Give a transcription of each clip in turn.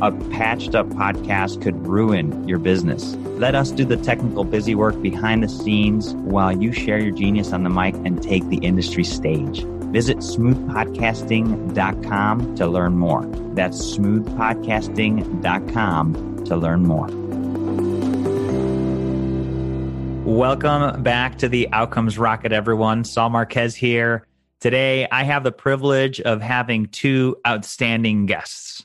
A patched up podcast could ruin your business. Let us do the technical busy work behind the scenes while you share your genius on the mic and take the industry stage. Visit smoothpodcasting.com to learn more. That's smoothpodcasting.com to learn more. Welcome back to the Outcomes Rocket, everyone. Saul Marquez here. Today, I have the privilege of having two outstanding guests.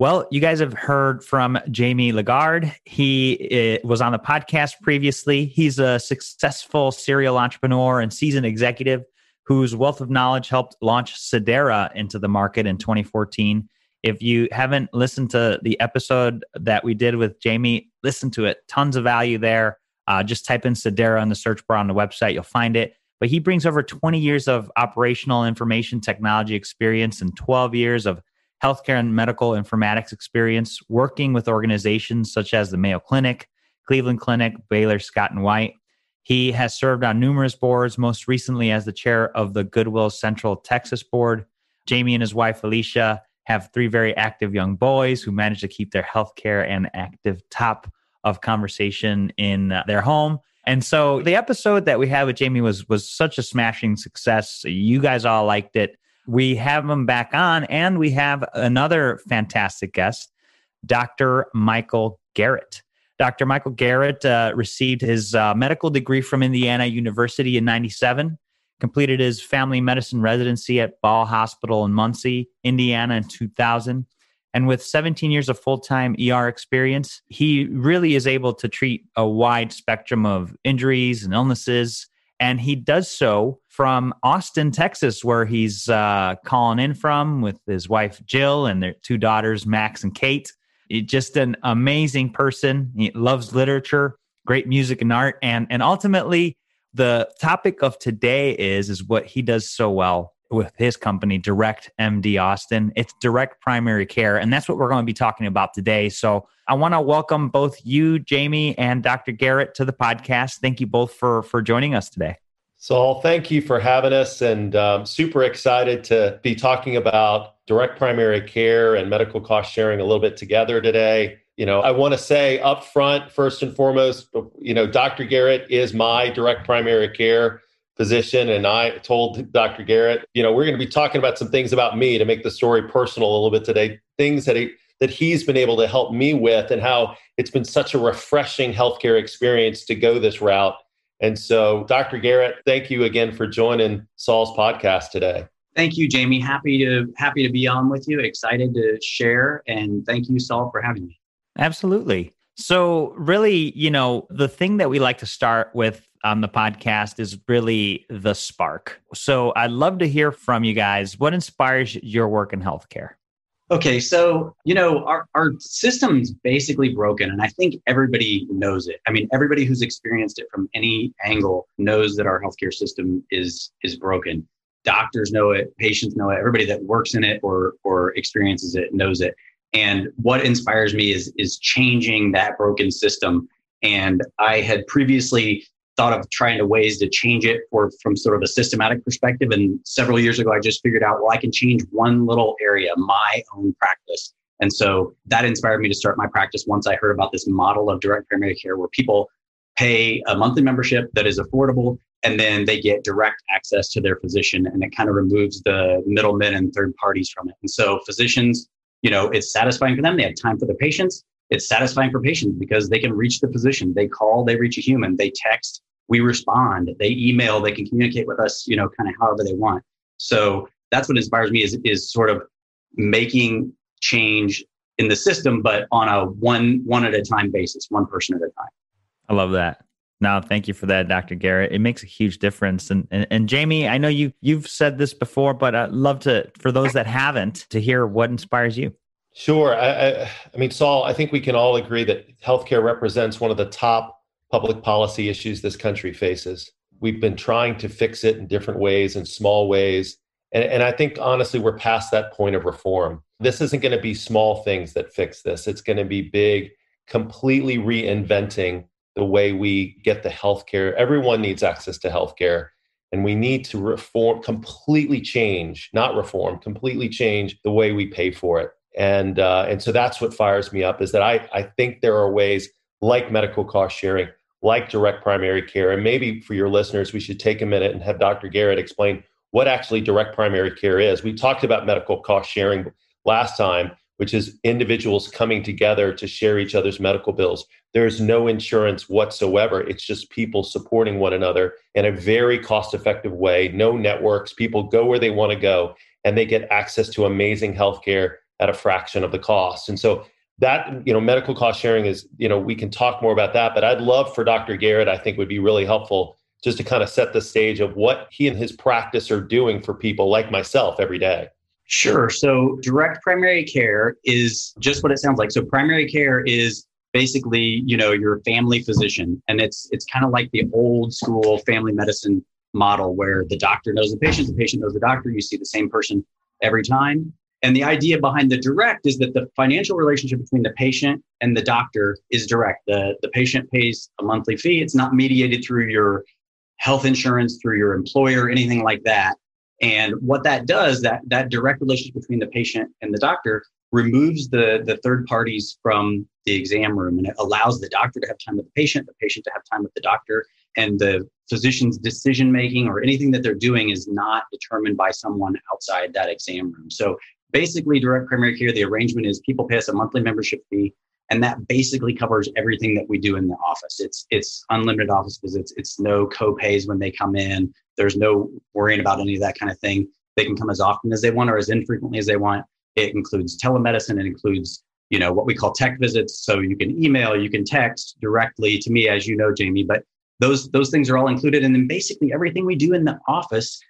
Well, you guys have heard from Jamie Lagarde. He uh, was on the podcast previously. He's a successful serial entrepreneur and seasoned executive whose wealth of knowledge helped launch Sedera into the market in 2014. If you haven't listened to the episode that we did with Jamie, listen to it. Tons of value there. Uh, just type in Sedera in the search bar on the website, you'll find it. But he brings over 20 years of operational information technology experience and 12 years of healthcare and medical informatics experience working with organizations such as the Mayo Clinic, Cleveland Clinic, Baylor Scott and White. He has served on numerous boards, most recently as the chair of the Goodwill Central Texas Board. Jamie and his wife, Alicia, have three very active young boys who manage to keep their healthcare and active top of conversation in uh, their home. And so the episode that we had with Jamie was was such a smashing success. You guys all liked it. We have him back on, and we have another fantastic guest, Dr. Michael Garrett. Dr. Michael Garrett uh, received his uh, medical degree from Indiana University in 97, completed his family medicine residency at Ball Hospital in Muncie, Indiana in 2000, and with 17 years of full time ER experience, he really is able to treat a wide spectrum of injuries and illnesses. And he does so from Austin, Texas, where he's uh, calling in from with his wife, Jill, and their two daughters, Max and Kate. He's just an amazing person. He loves literature, great music and art. And, and ultimately, the topic of today is, is what he does so well with his company, Direct MD Austin. It's direct primary care, and that's what we're going to be talking about today. So I want to welcome both you, Jamie, and Dr. Garrett to the podcast. Thank you both for for joining us today. Saul, thank you for having us, and um, super excited to be talking about direct primary care and medical cost sharing a little bit together today. You know, I want to say up front, first and foremost, you know, Dr. Garrett is my direct primary care physician and I told Dr. Garrett, you know, we're going to be talking about some things about me to make the story personal a little bit today, things that he that he's been able to help me with and how it's been such a refreshing healthcare experience to go this route. And so, Dr. Garrett, thank you again for joining Saul's podcast today. Thank you, Jamie. Happy to happy to be on with you. Excited to share and thank you Saul for having me. Absolutely. So, really, you know, the thing that we like to start with on the podcast is really the spark. So, I'd love to hear from you guys. What inspires your work in healthcare? Okay, so you know our our system's basically broken, and I think everybody knows it. I mean, everybody who's experienced it from any angle knows that our healthcare system is is broken. Doctors know it, patients know it, everybody that works in it or or experiences it knows it. And what inspires me is is changing that broken system. And I had previously thought of trying to ways to change it for from sort of a systematic perspective. And several years ago, I just figured out, well, I can change one little area, my own practice. And so that inspired me to start my practice once I heard about this model of direct primary care where people pay a monthly membership that is affordable and then they get direct access to their physician and it kind of removes the middlemen and third parties from it. And so physicians you know, it's satisfying for them. They have time for the patients. It's satisfying for patients because they can reach the physician. They call, they reach a human, they text, we respond, they email, they can communicate with us, you know, kind of however they want. So that's what inspires me is, is sort of making change in the system, but on a one, one at a time basis, one person at a time. I love that. No, thank you for that, Dr. Garrett. It makes a huge difference. And, and, and Jamie, I know you you've said this before, but I'd love to for those that haven't to hear what inspires you. Sure. I, I, I mean, Saul, I think we can all agree that healthcare represents one of the top public policy issues this country faces. We've been trying to fix it in different ways, in small ways. And, and I think honestly, we're past that point of reform. This isn't going to be small things that fix this. It's going to be big, completely reinventing the way we get the healthcare. Everyone needs access to healthcare. And we need to reform, completely change, not reform, completely change the way we pay for it. And, uh, and so that's what fires me up is that I, I think there are ways like medical cost sharing, like direct primary care. And maybe for your listeners, we should take a minute and have Dr. Garrett explain what actually direct primary care is. We talked about medical cost sharing last time, which is individuals coming together to share each other's medical bills. There's no insurance whatsoever. It's just people supporting one another in a very cost effective way. No networks. People go where they want to go and they get access to amazing healthcare at a fraction of the cost. And so that, you know, medical cost sharing is, you know, we can talk more about that, but I'd love for Dr. Garrett, I think would be really helpful just to kind of set the stage of what he and his practice are doing for people like myself every day. Sure. So, direct primary care is just what it sounds like. So, primary care is basically, you know, your family physician, and it's it's kind of like the old school family medicine model where the doctor knows the patient, the patient knows the doctor. You see the same person every time. And the idea behind the direct is that the financial relationship between the patient and the doctor is direct. The, the patient pays a monthly fee. It's not mediated through your health insurance through your employer, anything like that. And what that does, that that direct relationship between the patient and the doctor removes the, the third parties from the exam room and it allows the doctor to have time with the patient, the patient to have time with the doctor, and the physician's decision making or anything that they're doing is not determined by someone outside that exam room. So basically, direct primary care, the arrangement is people pay us a monthly membership fee and that basically covers everything that we do in the office. It's it's unlimited office visits. It's no co-pays when they come in. There's no worrying about any of that kind of thing. They can come as often as they want or as infrequently as they want. It includes telemedicine. It includes you know what we call tech visits. So you can email, you can text directly to me, as you know, Jamie. But those those things are all included, and then basically everything we do in the office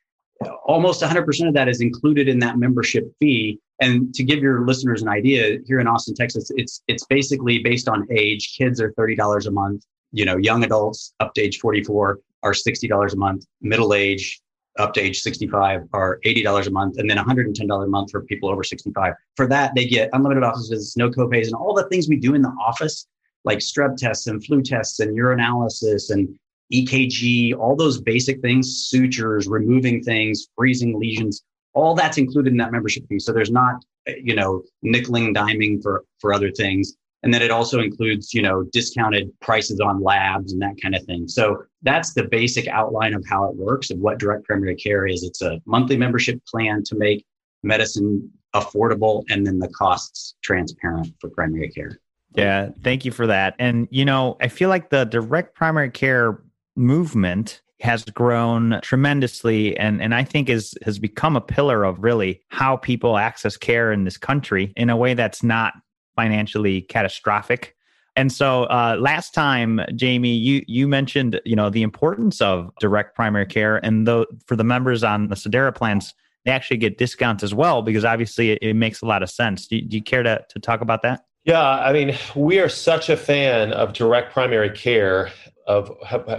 almost 100% of that is included in that membership fee. And to give your listeners an idea here in austin texas it's it's basically based on age. Kids are $30 a month you know young adults up to age 44 are $60 a month. Middle age up to age 65 are $80 a month and then $110 a month for people over 65 for that they get unlimited office visits no copays and all the things we do in the office like strep tests and flu tests and urinalysis and EKG, all those basic things, sutures, removing things, freezing lesions, all that's included in that membership fee. So there's not, you know, nickeling, diming for for other things. And then it also includes, you know, discounted prices on labs and that kind of thing. So that's the basic outline of how it works of what direct primary care is. It's a monthly membership plan to make medicine affordable and then the costs transparent for primary care. Yeah, thank you for that. And you know, I feel like the direct primary care movement has grown tremendously and, and I think is has become a pillar of really how people access care in this country in a way that's not financially catastrophic. And so uh, last time, Jamie, you you mentioned you know the importance of direct primary care, and though for the members on the Sedera plans, they actually get discounts as well because obviously it, it makes a lot of sense. Do, do you care to to talk about that? Yeah, I mean, we are such a fan of direct primary care of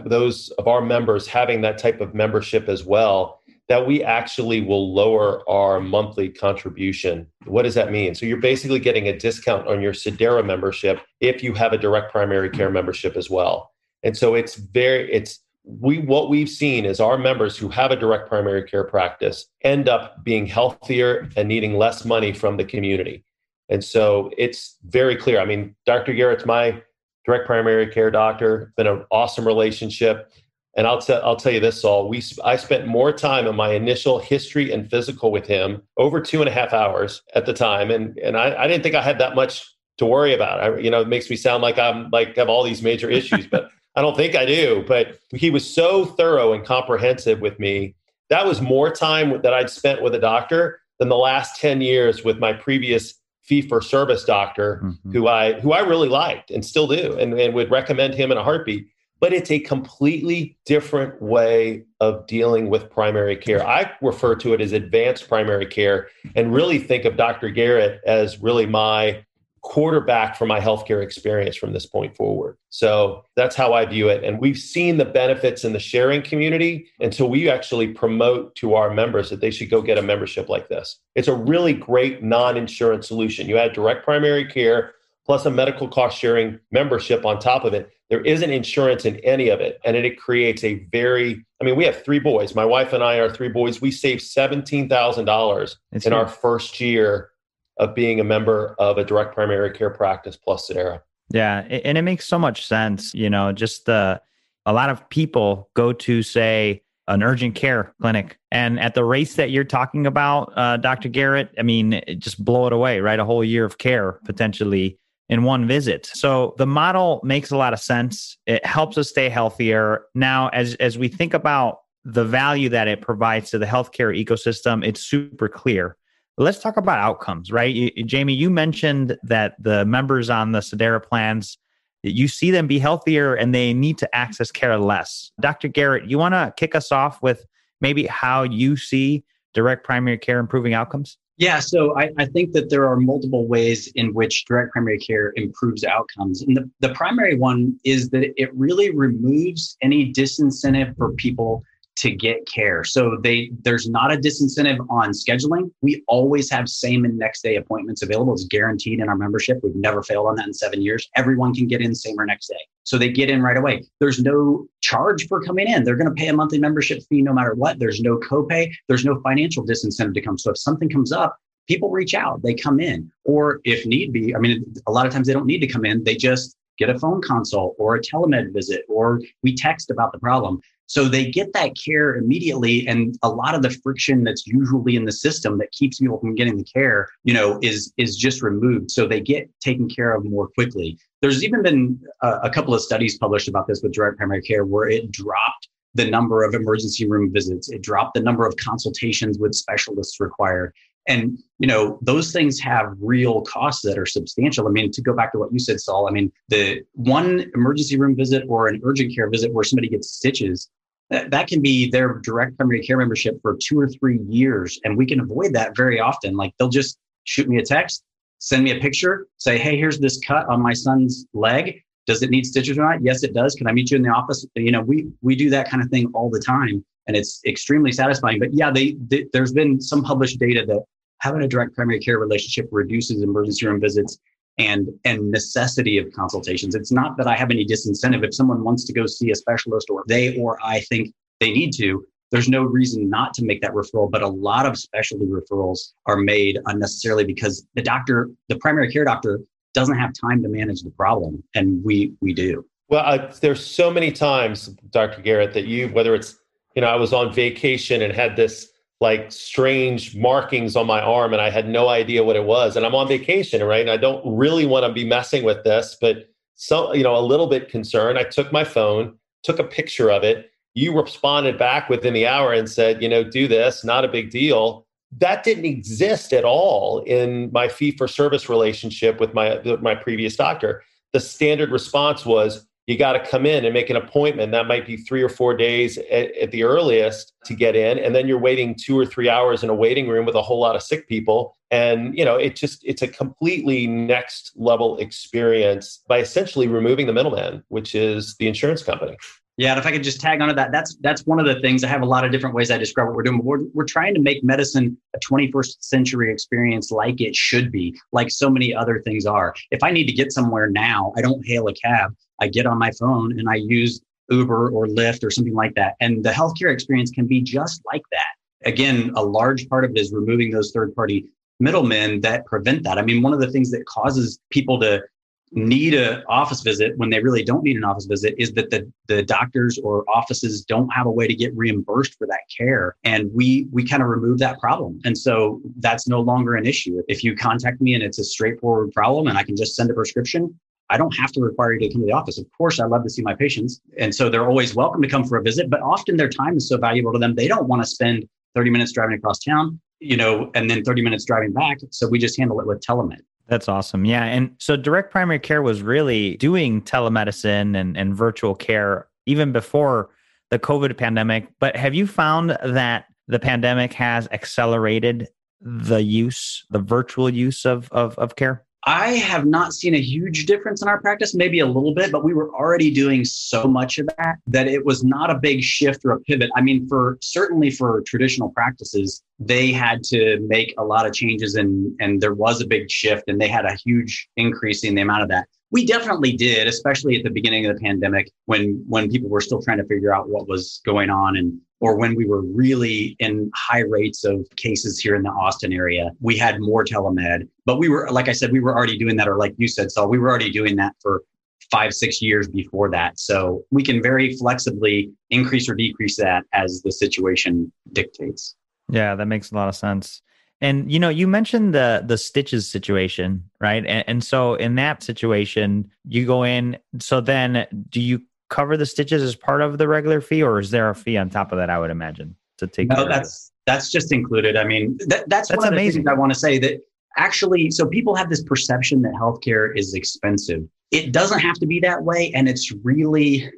those of our members having that type of membership as well that we actually will lower our monthly contribution. What does that mean? So you're basically getting a discount on your Sedera membership if you have a direct primary care membership as well. And so it's very it's we what we've seen is our members who have a direct primary care practice end up being healthier and needing less money from the community. And so it's very clear. I mean, Dr. Garrett's my direct primary care doctor. Been an awesome relationship. And I'll, t- I'll tell you this, Saul. We I spent more time in my initial history and physical with him, over two and a half hours at the time, and and I, I didn't think I had that much to worry about. I, you know, it makes me sound like I'm like have all these major issues, but I don't think I do. But he was so thorough and comprehensive with me. That was more time that I'd spent with a doctor than the last ten years with my previous fee for service doctor mm-hmm. who I who I really liked and still do and, and would recommend him in a heartbeat. But it's a completely different way of dealing with primary care. I refer to it as advanced primary care and really think of Dr. Garrett as really my quarterback for my healthcare experience from this point forward. So that's how I view it. And we've seen the benefits in the sharing community until we actually promote to our members that they should go get a membership like this. It's a really great non insurance solution. You add direct primary care plus a medical cost sharing membership on top of it. There isn't insurance in any of it. And it creates a very, I mean, we have three boys. My wife and I are three boys. We saved $17,000 in our first year of being a member of a direct primary care practice plus Sedera. Yeah, and it makes so much sense. You know, just the a lot of people go to say an urgent care clinic, and at the race that you're talking about, uh, Dr. Garrett, I mean, just blow it away, right? A whole year of care potentially in one visit. So the model makes a lot of sense. It helps us stay healthier. Now, as as we think about the value that it provides to the healthcare ecosystem, it's super clear. Let's talk about outcomes, right? You, Jamie, you mentioned that the members on the Sedera plans, you see them be healthier and they need to access care less. Dr. Garrett, you want to kick us off with maybe how you see direct primary care improving outcomes? Yeah, so I, I, think that there are multiple ways in which direct primary care improves outcomes. And the, the primary one is that it really removes any disincentive for people to get care. So they there's not a disincentive on scheduling. We always have same and next day appointments available. It's guaranteed in our membership. We've never failed on that in seven years. Everyone can get in same or next day. So they get in right away. There's no charge for coming in. They're going to pay a monthly membership fee no matter what. There's no copay. There's no financial disincentive to come. So if something comes up, people reach out, they come in. Or if need be, I mean, a lot of times they don't need to come in. They just get a phone consult or a telemed visit or we text about the problem. So they get that care immediately. And a lot of the friction that's usually in the system that keeps people from getting the care, you know, is, is just removed. So they get taken care of more quickly. There's even been a, a couple of studies published about this with direct primary care where it dropped the number of emergency room visits. It dropped the number of consultations with specialists required. And you know those things have real costs that are substantial. I mean, to go back to what you said, Saul. I mean, the one emergency room visit or an urgent care visit where somebody gets stitches, that, that can be their direct primary care membership for two or three years, and we can avoid that very often. Like they'll just shoot me a text, send me a picture, say, "Hey, here's this cut on my son's leg. Does it need stitches or not? Yes, it does. Can I meet you in the office? You know, we we do that kind of thing all the time, and it's extremely satisfying. But yeah, they, they there's been some published data that having a direct primary care relationship reduces emergency room visits and and necessity of consultations. It's not that I have any disincentive. If someone wants to go see a specialist or they or I think they need to, there's no reason not to make that referral. But a lot of specialty referrals are made unnecessarily because the doctor, the primary care doctor, doesn't have time to manage the problem, and we we do. Well, there's so many times, Dr. Garrett, that you whether it's you know I was on vacation and had this like strange markings on my arm and I had no idea what it was. And I'm on vacation, right? And I don't really want to be messing with this, but so, you know, a little bit concerned. I took my phone, took a picture of it. You responded back within the hour and said, you know, do this, not a big deal. That didn't exist at all in my fee for service relationship with my my previous doctor. The standard response was, you got to come in and make an appointment. That might be three or four days at, at, the earliest to get in. And then you're waiting two or three hours in a waiting room with a whole lot of sick people. And, you know, it just, it's a completely next level experience by essentially removing the middleman, which is the insurance company. Yeah, and if I could just tag onto that, that's that's one of the things. I have a lot of different ways I describe what we're doing. But we're, we're trying to make medicine a 21st century experience like it should be, like so many other things are. If I need to get somewhere now, I don't hail a cab. I get on my phone and I use Uber or Lyft or something like that. And the healthcare experience can be just like that. Again, a large part of it is removing those third party middlemen that prevent that. I mean, one of the things that causes people to need an office visit when they really don't need an office visit is that the, the doctors or offices don't have a way to get reimbursed for that care and we we kind of remove that problem and so that's no longer an issue if you contact me and it's a straightforward problem and i can just send a prescription I don't have to require you to come to the office. Of course, I love to see my patients. And so they're always welcome to come for a visit, but often their time is so valuable to them. They don't want to spend 30 minutes driving across town, you know, and then 30 minutes driving back. So we just handle it with telemed. That's awesome. Yeah. And so direct primary care was really doing telemedicine and, and virtual care even before the COVID pandemic. But have you found that the pandemic has accelerated the use, the virtual use of, of, of care? I have not seen a huge difference in our practice, maybe a little bit, but we were already doing so much of that that it was not a big shift or a pivot. I mean, for certainly for traditional practices, they had to make a lot of changes and and there was a big shift and they had a huge increase in the amount of that. We definitely did, especially at the beginning of the pandemic when when people were still trying to figure out what was going on and or when we were really in high rates of cases here in the Austin area, we had more telemed. But we were, like I said, we were already doing that, or like you said, so we were already doing that for five, six years before that. So we can very flexibly increase or decrease that as the situation dictates. Yeah, that makes a lot of sense. And you know, you mentioned the the stitches situation, right? And, and so in that situation, you go in. So then, do you cover the stitches as part of the regular fee, or is there a fee on top of that? I would imagine to take. No, that's that's just included. I mean, that, that's, that's one of the things I want to say that actually, so people have this perception that healthcare is expensive. It doesn't have to be that way, and it's really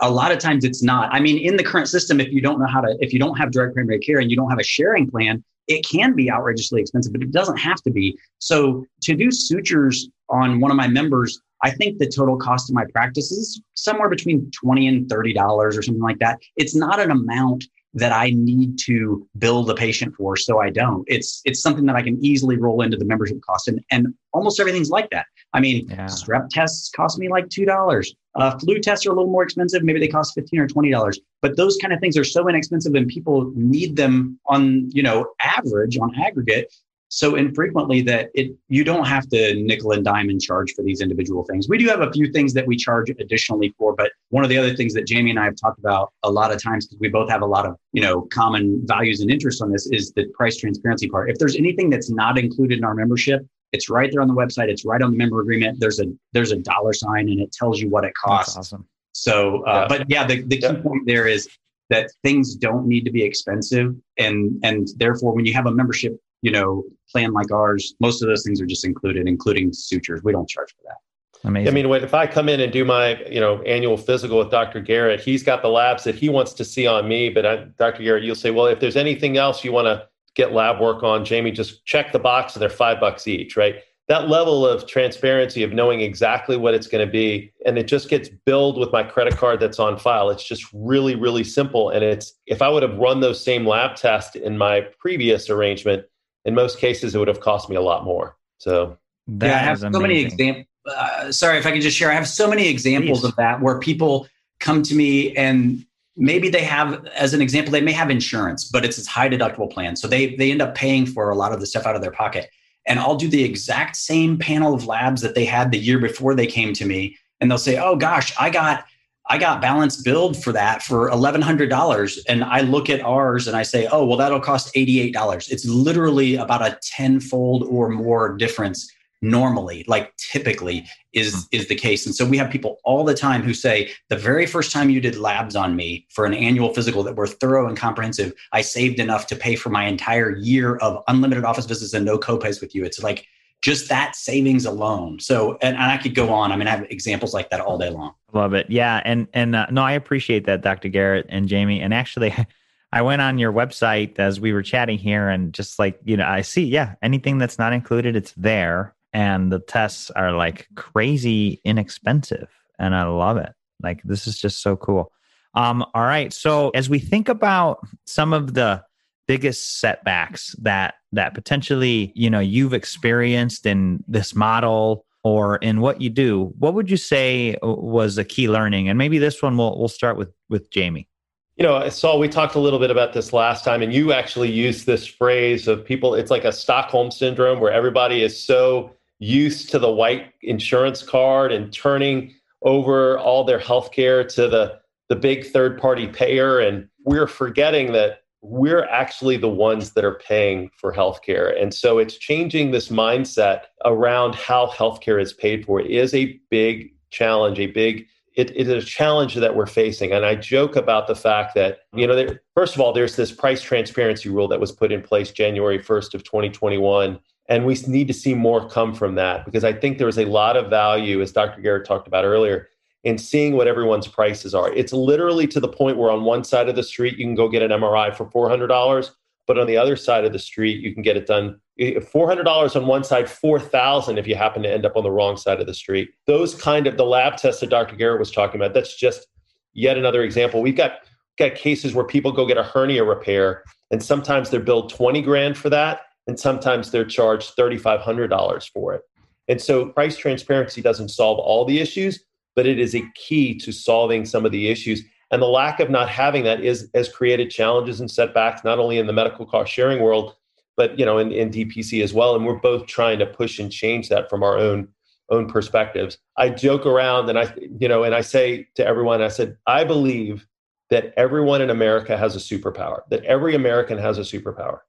a lot of times it's not. I mean, in the current system, if you don't know how to, if you don't have direct primary care and you don't have a sharing plan, it can be outrageously expensive, but it doesn't have to be. So to do sutures on one of my members I think the total cost of my practice is somewhere between 20 and $30 or something like that. It's not an amount that I need to bill the patient for, so I don't. It's it's something that I can easily roll into the membership cost, and and almost everything's like that. I mean, yeah. strep tests cost me like two dollars. Uh, flu tests are a little more expensive. Maybe they cost fifteen or twenty dollars. But those kind of things are so inexpensive, and people need them on you know average on aggregate so infrequently that it you don't have to nickel and dime and charge for these individual things. We do have a few things that we charge additionally for, but one of the other things that Jamie and I have talked about a lot of times because we both have a lot of you know common values and interests on this is the price transparency part. If there's anything that's not included in our membership, it's right there on the website. It's right on the member agreement. There's a there's a dollar sign and it tells you what it costs. That's awesome. So, uh, yeah. but yeah, the, the key yeah. point there is that things don't need to be expensive and and therefore when you have a membership you know, plan like ours, most of those things are just included, including sutures. We don't charge for that. Amazing. I mean, if I come in and do my, you know, annual physical with Dr. Garrett, he's got the labs that he wants to see on me. But I, Dr. Garrett, you'll say, well, if there's anything else you want to get lab work on, Jamie, just check the box and they're five bucks each, right? That level of transparency of knowing exactly what it's going to be, and it just gets billed with my credit card that's on file. It's just really, really simple. And it's if I would have run those same lab tests in my previous arrangement, in most cases, it would have cost me a lot more. So, that yeah, I have so amazing. many examples. Uh, sorry if I can just share. I have so many examples Please. of that where people come to me and maybe they have, as an example, they may have insurance, but it's a high deductible plan. So they they end up paying for a lot of the stuff out of their pocket. And I'll do the exact same panel of labs that they had the year before they came to me. And they'll say, oh gosh, I got I got balance billed for that for $1,100. And I look at ours and I say, oh, well, that'll cost $88. It's literally about a tenfold or more difference normally, like typically is, hmm. is the case. And so we have people all the time who say, the very first time you did labs on me for an annual physical that were thorough and comprehensive, I saved enough to pay for my entire year of unlimited office visits and no copays with you. It's like, just that savings alone. So, and, and, I could go on. I mean, I have examples like that all day long. Love it. Yeah. And, and uh, no, I appreciate that, Dr. Garrett and Jamie. And actually, I went on your website as we were chatting here and just like, you know, I see, yeah, anything that's not included, it's there. And the tests are like crazy inexpensive. And I love it. Like, this is just so cool. Um, all right. So, as we think about some of the biggest setbacks that that potentially you know you've experienced in this model or in what you do what would you say was a key learning? And maybe this one we'll, we'll start with with jamie. You know saul we talked a little bit about this last time and you actually used this phrase of people it's like a stockholm syndrome where everybody is so used to the white insurance card and turning over all their health care to the the big third party payer and we're forgetting that we're actually the ones that are paying for healthcare. And so it's changing this mindset around how healthcare is paid for is a big challenge, a big it, it is a challenge that we're facing. And I joke about the fact that, you know, there, first of all, there's this price transparency rule that was put in place January 1st of 2021. And we need to see more come from that because I think there is a lot of value, as Dr. Garrett talked about earlier, and seeing what everyone's prices are. It's literally to the point where on one side of the street you can go get an MRI for $400, but on the other side of the street, you can get it done eh, $400 on one side, 4000 if you happen to end up on the wrong side of the street. Those kind of the lab tests that Dr. Garrett was talking about, that's just yet another example. We've got got cases where people go get a hernia repair and sometimes they're billed 20 grand for that and sometimes they're charged $3500 for it. And so price transparency doesn't solve all the issues, but it is a key to solving some of the issues. And the lack of not having that is has created challenges and setbacks not only in the medical cost sharing world but you know in, in dpc as well. And we're both trying to push and change that from our own own perspectives. I joke around and i you know and i say to everyone i said i believe that everyone in america has a superpower that every american has a superpower.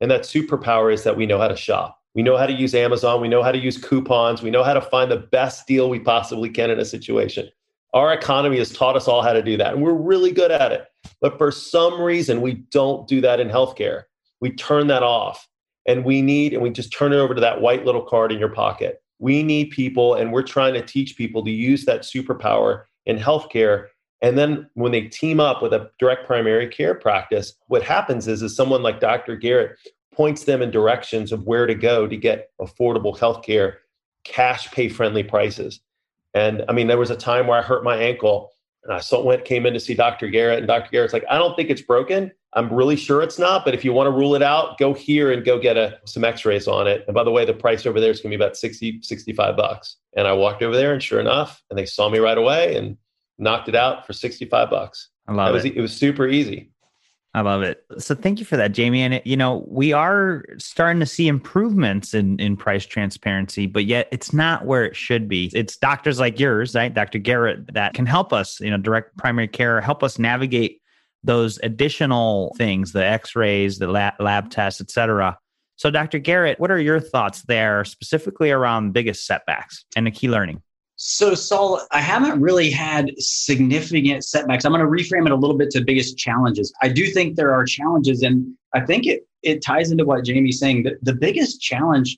And that superpower is that we know how to shop we know how to use amazon. We know how to use coupons. We know how to find the best deal we possibly can in a situation. Our economy has taught us all how to do that and we're really good at it. But for some reason we don't do that in healthcare. We turn that off and we need and we just turn it over to that white little card in your pocket. We need people and we're trying to teach people to use that superpower in healthcare. And then when they team up with a direct primary care practice what happens is is someone like dr garrett points them in directions of where to go to get affordable healthcare cash pay friendly prices and i mean there was a time where i hurt my ankle and i saw, went came in to see dr garrett and dr garrett's like i don't think it's broken I'm really sure it's not, but if you want to rule it out, go here and go get a, some x-rays on it. And by the way, the price over there is going to be about 60, 65 bucks. And I walked over there and sure enough, and they saw me right away and knocked it out for 65 bucks. I love it. Was, it was super easy. I love it. So thank you for that, Jamie. And it, you know, we are starting to see improvements in in price transparency, but yet it's not where it should be. It's doctors like yours, right, Dr. Garrett, that can help us. You know, direct primary care, help us navigate those additional things, the x-rays, the lab, lab tests, et cetera. So, Dr. Garrett, what are your thoughts there specifically around biggest setbacks and the key learning? So, Saul, I haven't really had significant setbacks. I'm going to reframe it a little bit to biggest challenges. I do think there are challenges, and I think it it ties into what Jamie's saying. The, the biggest challenge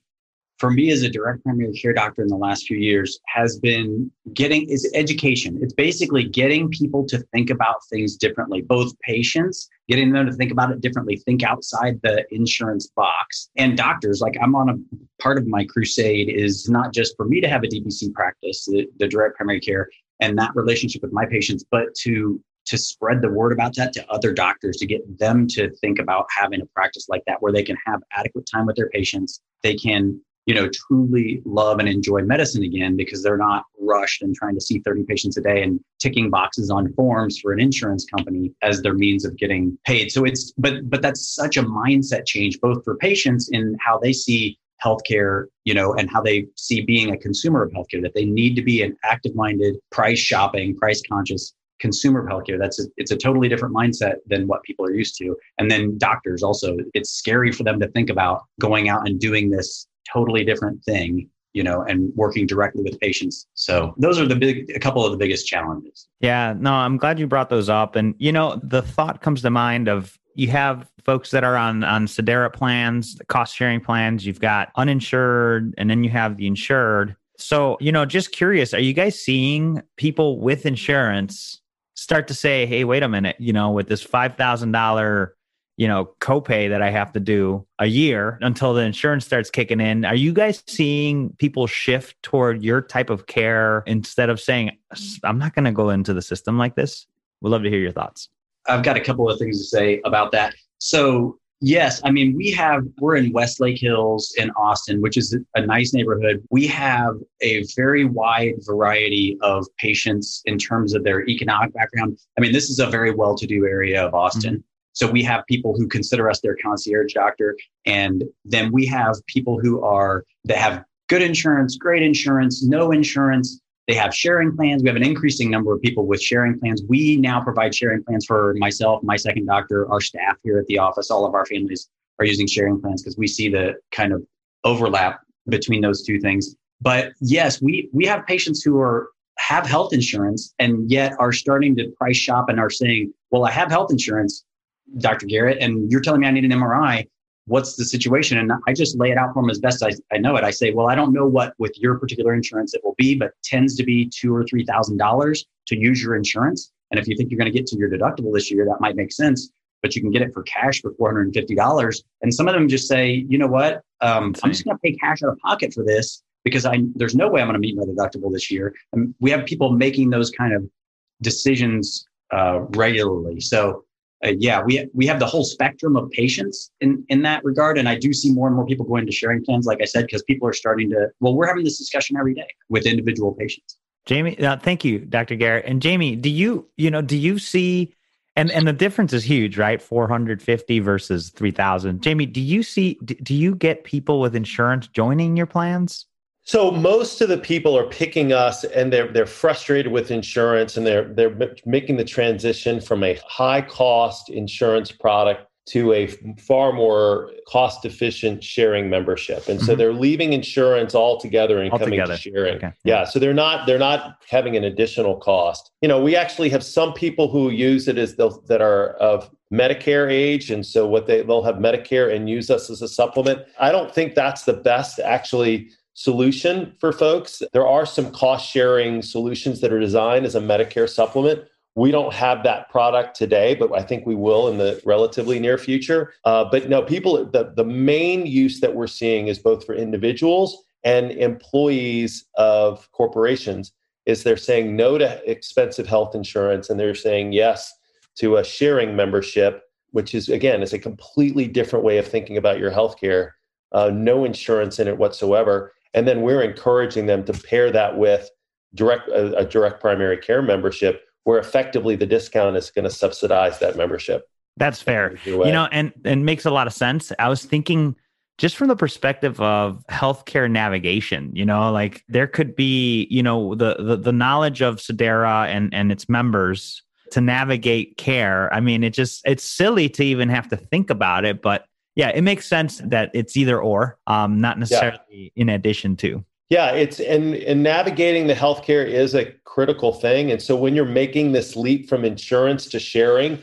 for me as a direct primary care doctor in the last few years has been getting is education. It's basically getting people to think about things differently, both patients, getting them to think about it differently, think outside the insurance box. And doctors, like I'm on a part of my crusade is not just for me to have a DPC practice, the, the direct primary care and that relationship with my patients, but to to spread the word about that to other doctors to get them to think about having a practice like that where they can have adequate time with their patients they can you know, truly love and enjoy medicine again because they're not rushed and trying to see 30 patients a day and ticking boxes on forms for an insurance company as their means of getting paid. So it's, but, but that's such a mindset change, both for patients in how they see healthcare, you know, and how they see being a consumer of healthcare, that they need to be an active minded, price shopping, price conscious consumer of healthcare. That's a, it's a totally different mindset than what people are used to. And then doctors also, it's scary for them to think about going out and doing this totally different thing you know and working directly with patients. So those are the big a couple of the biggest challenges. Yeah no i'm glad you brought those up. And you know the thought comes to mind of you have folks that are on on sedera plans cost sharing plans. You've got uninsured and then you have the insured. So you know just curious are you guys seeing people with insurance start to say hey wait a minute you know with this $5000 you know, copay that I have to do a year until the insurance starts kicking in. Are you guys seeing people shift toward your type of care instead of saying, I'm not going to go into the system like this? We'd love to hear your thoughts. I've got a couple of things to say about that. So, yes, I mean, we have, we're in Westlake Hills in Austin, which is a nice neighborhood. We have a very wide variety of patients in terms of their economic background. I mean, this is a very well to do area of Austin. Mm-hmm. So we have people who consider us their concierge doctor. And then we have people who are, that have good insurance, great insurance, no insurance. They have sharing plans. We have an increasing number of people with sharing plans. We now provide sharing plans for myself, my second doctor, our staff here at the office. All of our families are using sharing plans because we see the kind of overlap between those two things. But yes, we we have patients who are have health insurance and yet are starting to price shop and are saying, "Well, I have health insurance, Dr. Garrett, and you're telling me I need an MRI. What's the situation? And I just lay it out for them as best I, I know it. I say, well, I don't know what with your particular insurance it will be, but tends to be two or three thousand dollars to use your insurance. And if you think you're going to get to your deductible this year, that might make sense. but you can get it for cash for $450. And some of them just say, you know what? Um, I'm just going to pay cash out of pocket for this because I there's no way I'm going to meet my deductible this year. And we have people making those kind of decisions uh, regularly. So uh, yeah, we we have the whole spectrum of patients in in that regard, and I do see more and more people going to sharing plans, like I said, because people are starting to. Well, we're having this discussion every day with individual patients. Jamie, uh, thank you, Dr. Garrett. And Jamie, do you you know do you see and and the difference is huge, right? 450 versus 3000. Jamie, do you see do you get people with insurance joining your plans? So most of the people are picking us and they're they're frustrated with insurance and they're they're making the transition from a high cost insurance product to a far more cost efficient sharing membership. And so mm-hmm. they're leaving insurance altogether and altogether. coming to sharing. Okay. Yeah. So they're not they're not having an additional cost. You know, we actually have some people who use it as that are of Medicare age. And so what they they'll have Medicare and use us as a supplement. I don't think that's the best actually solution for folks. There are some cost sharing solutions that are designed as a Medicare supplement. We don't have that product today, but I think we will in the relatively near future. Uh, but no, people, the, the main use that we're seeing is both for individuals and employees of corporations is they're saying no to expensive health insurance and they're saying yes to a sharing membership which is again is a completely different way of thinking about your healthcare uh, no insurance in it whatsoever and then we're encouraging them to pair that with direct a, a direct primary care membership where effectively the discount is going to subsidize that membership. That's fair. You know, and and makes a lot of sense. I was thinking just from the perspective of healthcare navigation, you know, like there could be, you know, the the, the knowledge of Sedera and and its members to navigate care. I mean, it just it's silly to even have to think about it, but yeah, it makes sense that it's either or, um, not necessarily yeah. in addition to. Yeah, it's and and navigating the healthcare is a critical thing. And so when you're making this leap from insurance to sharing,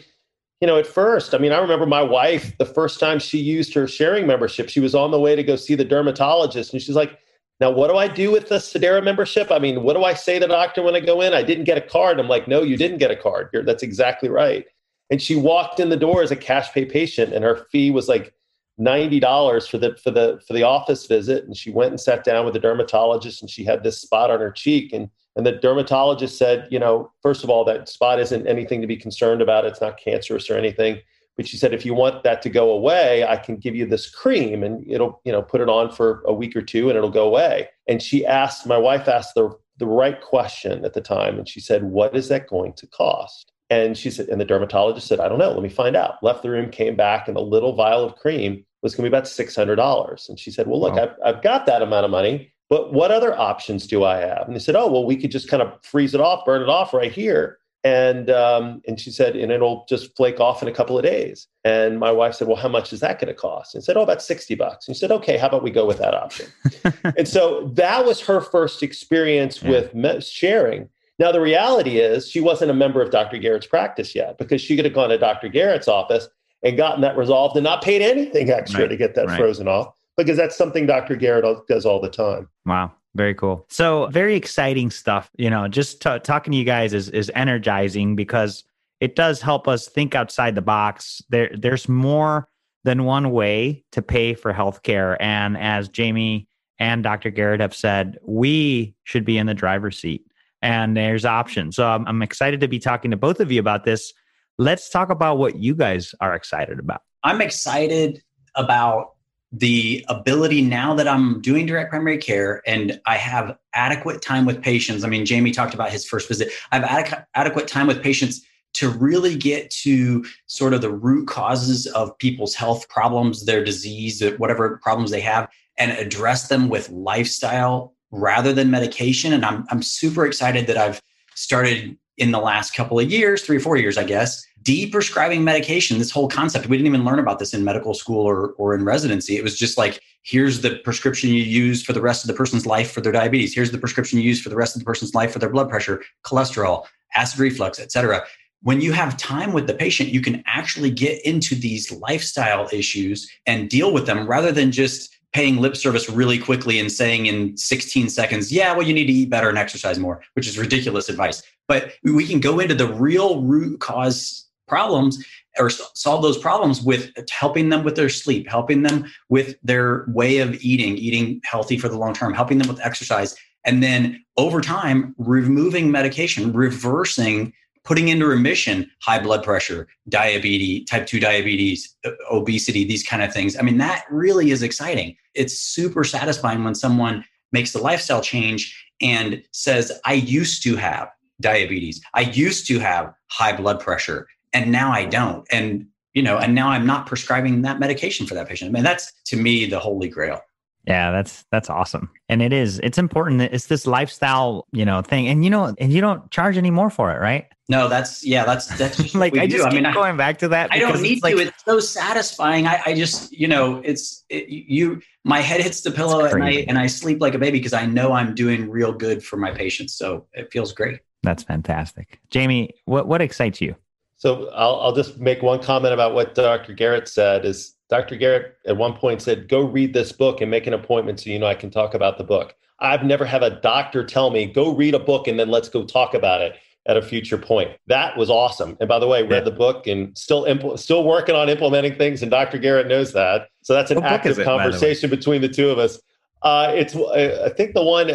you know, at first, I mean, I remember my wife the first time she used her sharing membership, she was on the way to go see the dermatologist, and she's like, "Now, what do I do with the Sedera membership? I mean, what do I say to the doctor when I go in? I didn't get a card." I'm like, "No, you didn't get a card. You're, that's exactly right." And she walked in the door as a cash pay patient, and her fee was like ninety dollars for the for the for the office visit, and she went and sat down with the dermatologist, and she had this spot on her cheek, and and the dermatologist said, you know, first of all, that spot isn't anything to be concerned about; it's not cancerous or anything. But she said, if you want that to go away, I can give you this cream, and it'll you know put it on for a week or two, and it'll go away. And she asked, my wife asked the the right question at the time, and she said, what is that going to cost? And she said, and the dermatologist said, I don't know. Let me find out. Left the room, came back, and a little vial of cream was going to be about $600. And she said, Well, look, wow. I've, I've got that amount of money, but what other options do I have? And they said, Oh, well, we could just kind of freeze it off, burn it off right here. And um, and she said, and it'll just flake off in a couple of days. And my wife said, well, how much is that going to cost? And said, oh, about sixty bucks. And she said, okay, how about we go with that option? and so that was her first experience yeah. with sharing. Now, the reality is she wasn't a member of Dr. Garrett's practice yet because she could have gone to Dr. Garrett's office and gotten that resolved and not paid anything extra right. to get that right. frozen off because that's something Dr. Garrett does all the time. Wow. Very cool. So, very exciting stuff. You know, just t- talking to you guys is, is energizing because it does help us think outside the box. There, there's more than one way to pay for healthcare. And as Jamie and Dr. Garrett have said, we should be in the driver's seat and there's options. So I'm, I'm excited to be talking to both of you about this. Let's talk about what you guys are excited about. I'm excited about the ability now that I'm doing direct primary care and I have adequate time with patients. I mean, Jamie talked about his first visit. I have adequate, adequate time with patients to really get to sort of the root causes of people's health problems, their disease, whatever problems they have, and address them with lifestyle rather than medication. And I'm, I'm super excited that I've started in the last couple of years, three or four years, I guess, de-prescribing medication. This whole concept, we didn't even learn about this in medical school or, or in residency. It was just like, here's the prescription you use for the rest of the person's life for their diabetes. Here's the prescription you use for the rest of the person's life for their blood pressure, cholesterol, acid reflux, etc. When you have time with the patient, you can actually get into these lifestyle issues and deal with them rather than just paying lip service really quickly and saying in 16 seconds, yeah, well, you need to eat better and exercise more, which is ridiculous advice. But we can go into the real root cause problems or solve those problems with helping them with their sleep, helping them with their way of eating, eating healthy for the long term, helping them with exercise. And then over time, removing medication, reversing, putting into remission high blood pressure, diabetes, type 2 diabetes, obesity, these kind of things. I mean, that really is exciting. It's super satisfying when someone makes the lifestyle change and says, I used to have diabetes. I used to have high blood pressure and now I don't. And you know, and now I'm not prescribing that medication for that patient. I mean, that's to me the holy grail. Yeah, that's that's awesome. And it is. It's important. It's this lifestyle, you know, thing. And you know, and you don't charge any more for it, right? No, that's yeah, that's that's like I just do. keep I mean, going I, back to that. I don't need it's like, to. It's so satisfying. I, I just you know, it's it, you. My head hits the pillow at night, and I sleep like a baby because I know I'm doing real good for my patients. So it feels great. That's fantastic, Jamie. What what excites you? So I'll, I'll just make one comment about what Dr. Garrett said. Is Dr. Garrett at one point said, "Go read this book and make an appointment so you know I can talk about the book." I've never had a doctor tell me, "Go read a book and then let's go talk about it." at a future point. That was awesome. And by the way, read yeah. the book and still impl- still working on implementing things. And Dr. Garrett knows that. So that's an what active it, conversation the between the two of us. Uh, it's I think the one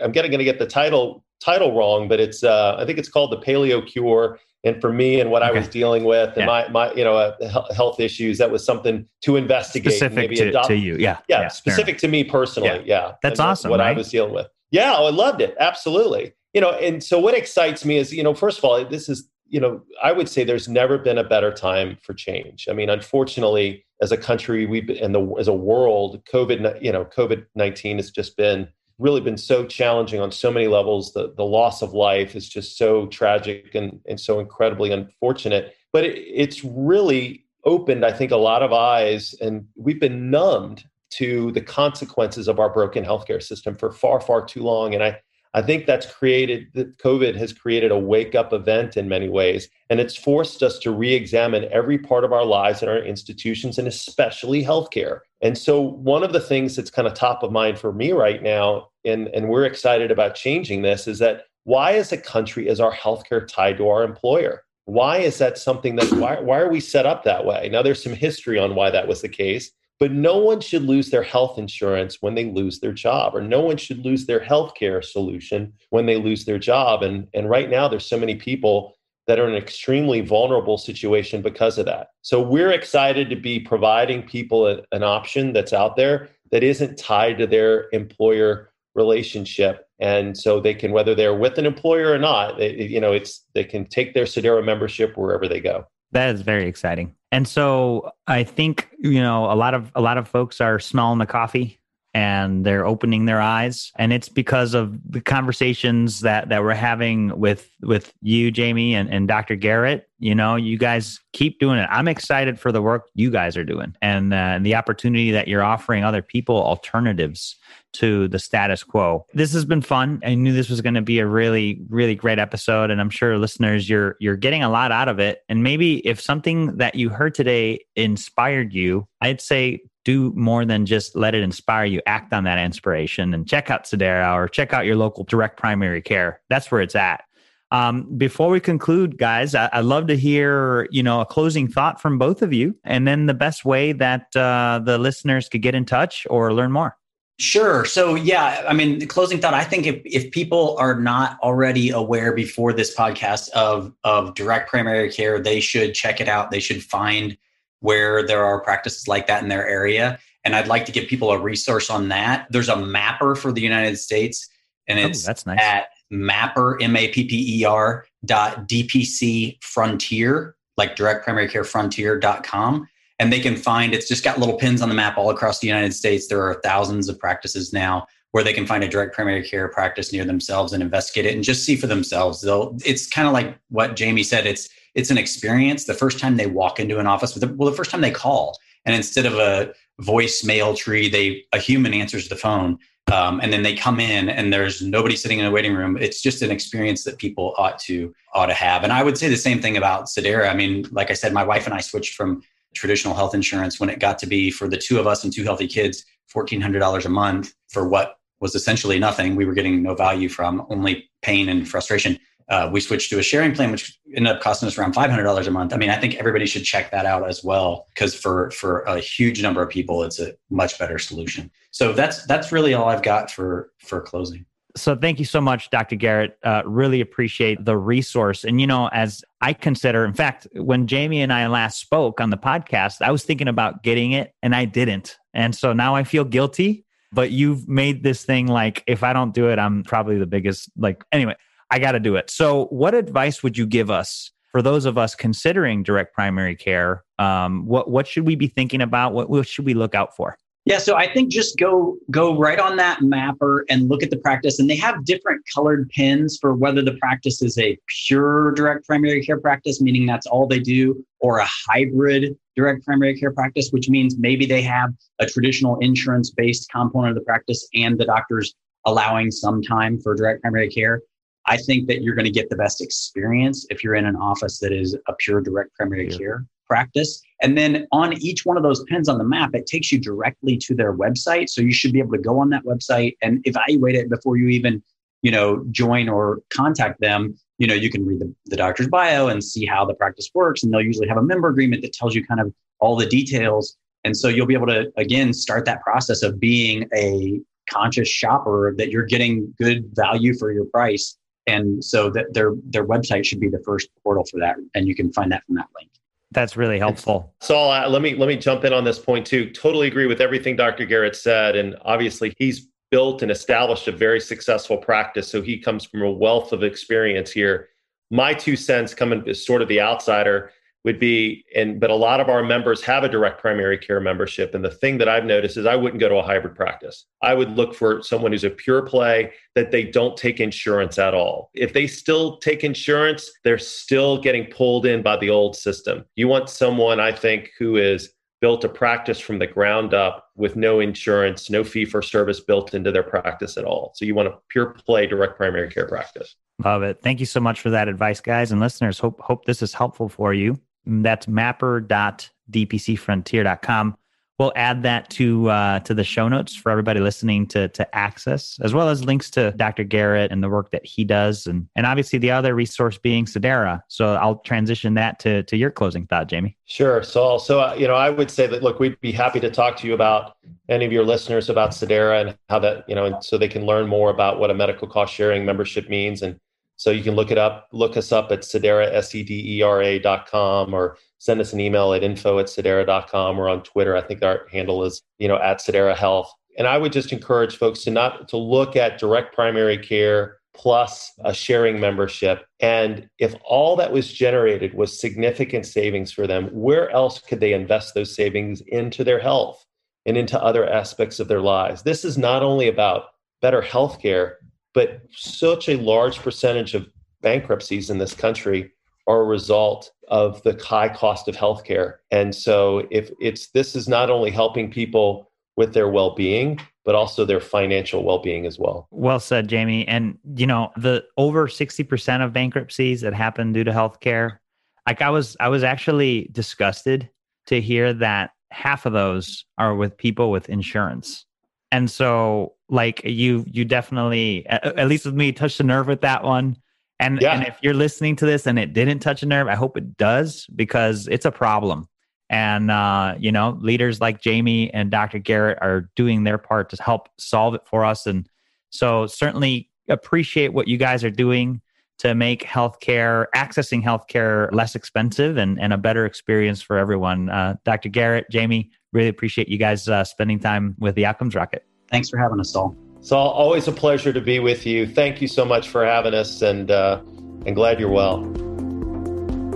I'm getting going to get the title title wrong, but it's uh, I think it's called the Paleo Cure. And for me and what okay. I was dealing with and yeah. my my you know uh, health issues, that was something to investigate. Specific maybe to, adopt, to you, yeah, yeah, yeah specific to me personally, yeah. yeah. That's awesome. What right? I was dealing with. Yeah, I loved it. Absolutely you know, and so what excites me is, you know, first of all, this is, you know, I would say there's never been a better time for change. I mean, unfortunately, as a country, we've and the as a world, COVID, you know, COVID nineteen has just been really been so challenging on so many levels. The the loss of life is just so tragic and and so incredibly unfortunate. But it, it's really opened, I think, a lot of eyes, and we've been numbed to the consequences of our broken healthcare system for far, far too long. And I I think that's created that COVID has created a wake up event in many ways. And it's forced us to re examine every part of our lives and our institutions, and especially healthcare. And so, one of the things that's kind of top of mind for me right now, and, and we're excited about changing this, is that why, as a country, is our healthcare tied to our employer? Why is that something that, why, why are we set up that way? Now, there's some history on why that was the case. But no one should lose their health insurance when they lose their job, or no one should lose their health care solution when they lose their job. And, and right now, there's so many people that are in an extremely vulnerable situation because of that. So we're excited to be providing people a, an option that's out there that isn't tied to their employer relationship and so they can whether they're with an employer or not they, you know it's they can take their sedera membership wherever they go that is very exciting. And so I think, you know, a lot of a lot of folks are smelling the coffee and they're opening their eyes and it's because of the conversations that that we're having with with you Jamie and, and Dr. Garrett you know you guys keep doing it I'm excited for the work you guys are doing and, uh, and the opportunity that you're offering other people alternatives to the status quo. This has been fun. I knew this was going to be a really, really great episode, and I'm sure listeners, you're you're getting a lot out of it. And maybe if something that you heard today inspired you, I'd say do more than just let it inspire you. Act on that inspiration and check out Sedera or check out your local direct primary care. That's where it's at. Um, before we conclude, guys, I, would love to hear you know a closing thought from both of you, and then the best way that uh, the listeners could get in touch or learn more. Sure. So yeah, I mean, the closing thought. I think if if people are not already aware before this podcast of of direct primary care, they should check it out. They should find where there are practices like that in their area. And I'd like to give people a resource on that. There's a mapper for the United States, and oh, it's oh, that's nice. at mapper m a p p e r dot dpc frontier like direct primary care frontier.com and they can find it's just got little pins on the map all across the United States. There are thousands of practices now where they can find a direct primary care practice near themselves and investigate it and just see for themselves. They'll it's kind of like what Jamie said. It's it's an experience. The first time they walk into an office, well, the first time they call, and instead of a voicemail tree, they a human answers the phone. Um, and then they come in and there's nobody sitting in a waiting room it's just an experience that people ought to ought to have and i would say the same thing about sedera i mean like i said my wife and i switched from traditional health insurance when it got to be for the two of us and two healthy kids $1400 a month for what was essentially nothing we were getting no value from only pain and frustration uh, we switched to a sharing plan, which ended up costing us around five hundred dollars a month. I mean, I think everybody should check that out as well because for for a huge number of people, it's a much better solution. So that's that's really all I've got for for closing. So thank you so much, Dr. Garrett. Uh, really appreciate the resource. And you know, as I consider, in fact, when Jamie and I last spoke on the podcast, I was thinking about getting it and I didn't. And so now I feel guilty. But you've made this thing like if I don't do it, I'm probably the biggest. Like anyway, I got to do it. So, what advice would you give us for those of us considering direct primary care? Um, what what should we be thinking about? What, what should we look out for? Yeah, so I think just go go right on that mapper and look at the practice, and they have different colored pins for whether the practice is a pure direct primary care practice, meaning that's all they do, or a hybrid direct primary care practice, which means maybe they have a traditional insurance based component of the practice and the doctor's allowing some time for direct primary care. I think that you're going to get the best experience if you're in an office that is a pure direct primary yeah. care practice. And then on each one of those pins on the map, it takes you directly to their website. So you should be able to go on that website and evaluate it before you even, you know, join or contact them. You know, you can read the, the doctor's bio and see how the practice works. And they'll usually have a member agreement that tells you kind of all the details. And so you'll be able to, again, start that process of being a conscious shopper that you're getting good value for your price and so that their their website should be the first portal for that and you can find that from that link that's really helpful. So uh, let me let me jump in on this point too. Totally agree with everything dr garrett said and obviously he's built and established a very successful practice so he comes from a wealth of experience here. My two cents coming as sort of the outsider would be and but a lot of our members have a direct primary care membership and the thing that i've noticed is i wouldn't go to a hybrid practice i would look for someone who's a pure play that they don't take insurance at all if they still take insurance they're still getting pulled in by the old system you want someone i think who is built a practice from the ground up with no insurance no fee for service built into their practice at all so you want a pure play direct primary care practice Love it. Thank you so much for that advice, guys and listeners. Hope hope this is helpful for you. That's mapper.dpcfrontier.com. We'll add that to uh, to the show notes for everybody listening to to access, as well as links to Dr. Garrett and the work that he does, and and obviously the other resource being Sedera. So I'll transition that to to your closing thought, Jamie. Sure, Saul. So uh, you know, I would say that look, we'd be happy to talk to you about any of your listeners about Sedera and how that you know, and so they can learn more about what a medical cost sharing membership means and so you can look it up, look us up at Sedera, dot com, or send us an email at info at Sedera dot com or on Twitter. I think our handle is, you know, at Sedera Health. And I would just encourage folks to not to look at direct primary care plus a sharing membership. And if all that was generated was significant savings for them, where else could they invest those savings into their health and into other aspects of their lives? This is not only about better health care, but such a large percentage of bankruptcies in this country are a result of the high cost of healthcare. And so if it's this is not only helping people with their well-being, but also their financial well-being as well. Well said, Jamie. And you know, the over 60% of bankruptcies that happen due to healthcare, like I was I was actually disgusted to hear that half of those are with people with insurance. And so like you you definitely at least with me touched a nerve with that one. And yeah. and if you're listening to this and it didn't touch a nerve i hope it does because it's a problem. And uh, you know leaders like jamie and dr garrett are doing their part to help solve it for us. And so certainly appreciate what you guys are doing to make healthcare accessing healthcare less expensive and, and a better experience for everyone. Uh, dr garrett jamie really appreciate you guys uh, spending time with the outcomes rocket Thanks for having us, Saul. Saul, always a pleasure to be with you. Thank you so much for having us, and uh, and glad you're well.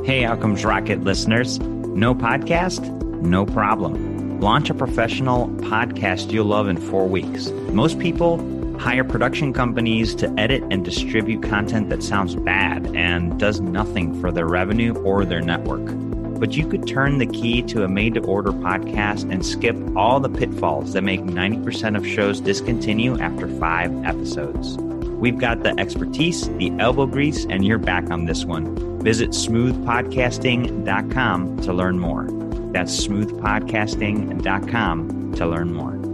Hey, Outcomes Rocket listeners. No podcast? No problem. Launch a professional podcast you'll love in four weeks. Most people hire production companies to edit and distribute content that sounds bad and does nothing for their revenue or their network but you could turn the key to a made to order podcast and skip all the pitfalls that make 90% of shows discontinue after five episodes. We've got the expertise, the elbow grease, and you're back on this one. Visit smoothpodcasting.com to learn more. That's smoothpodcasting.com to learn more.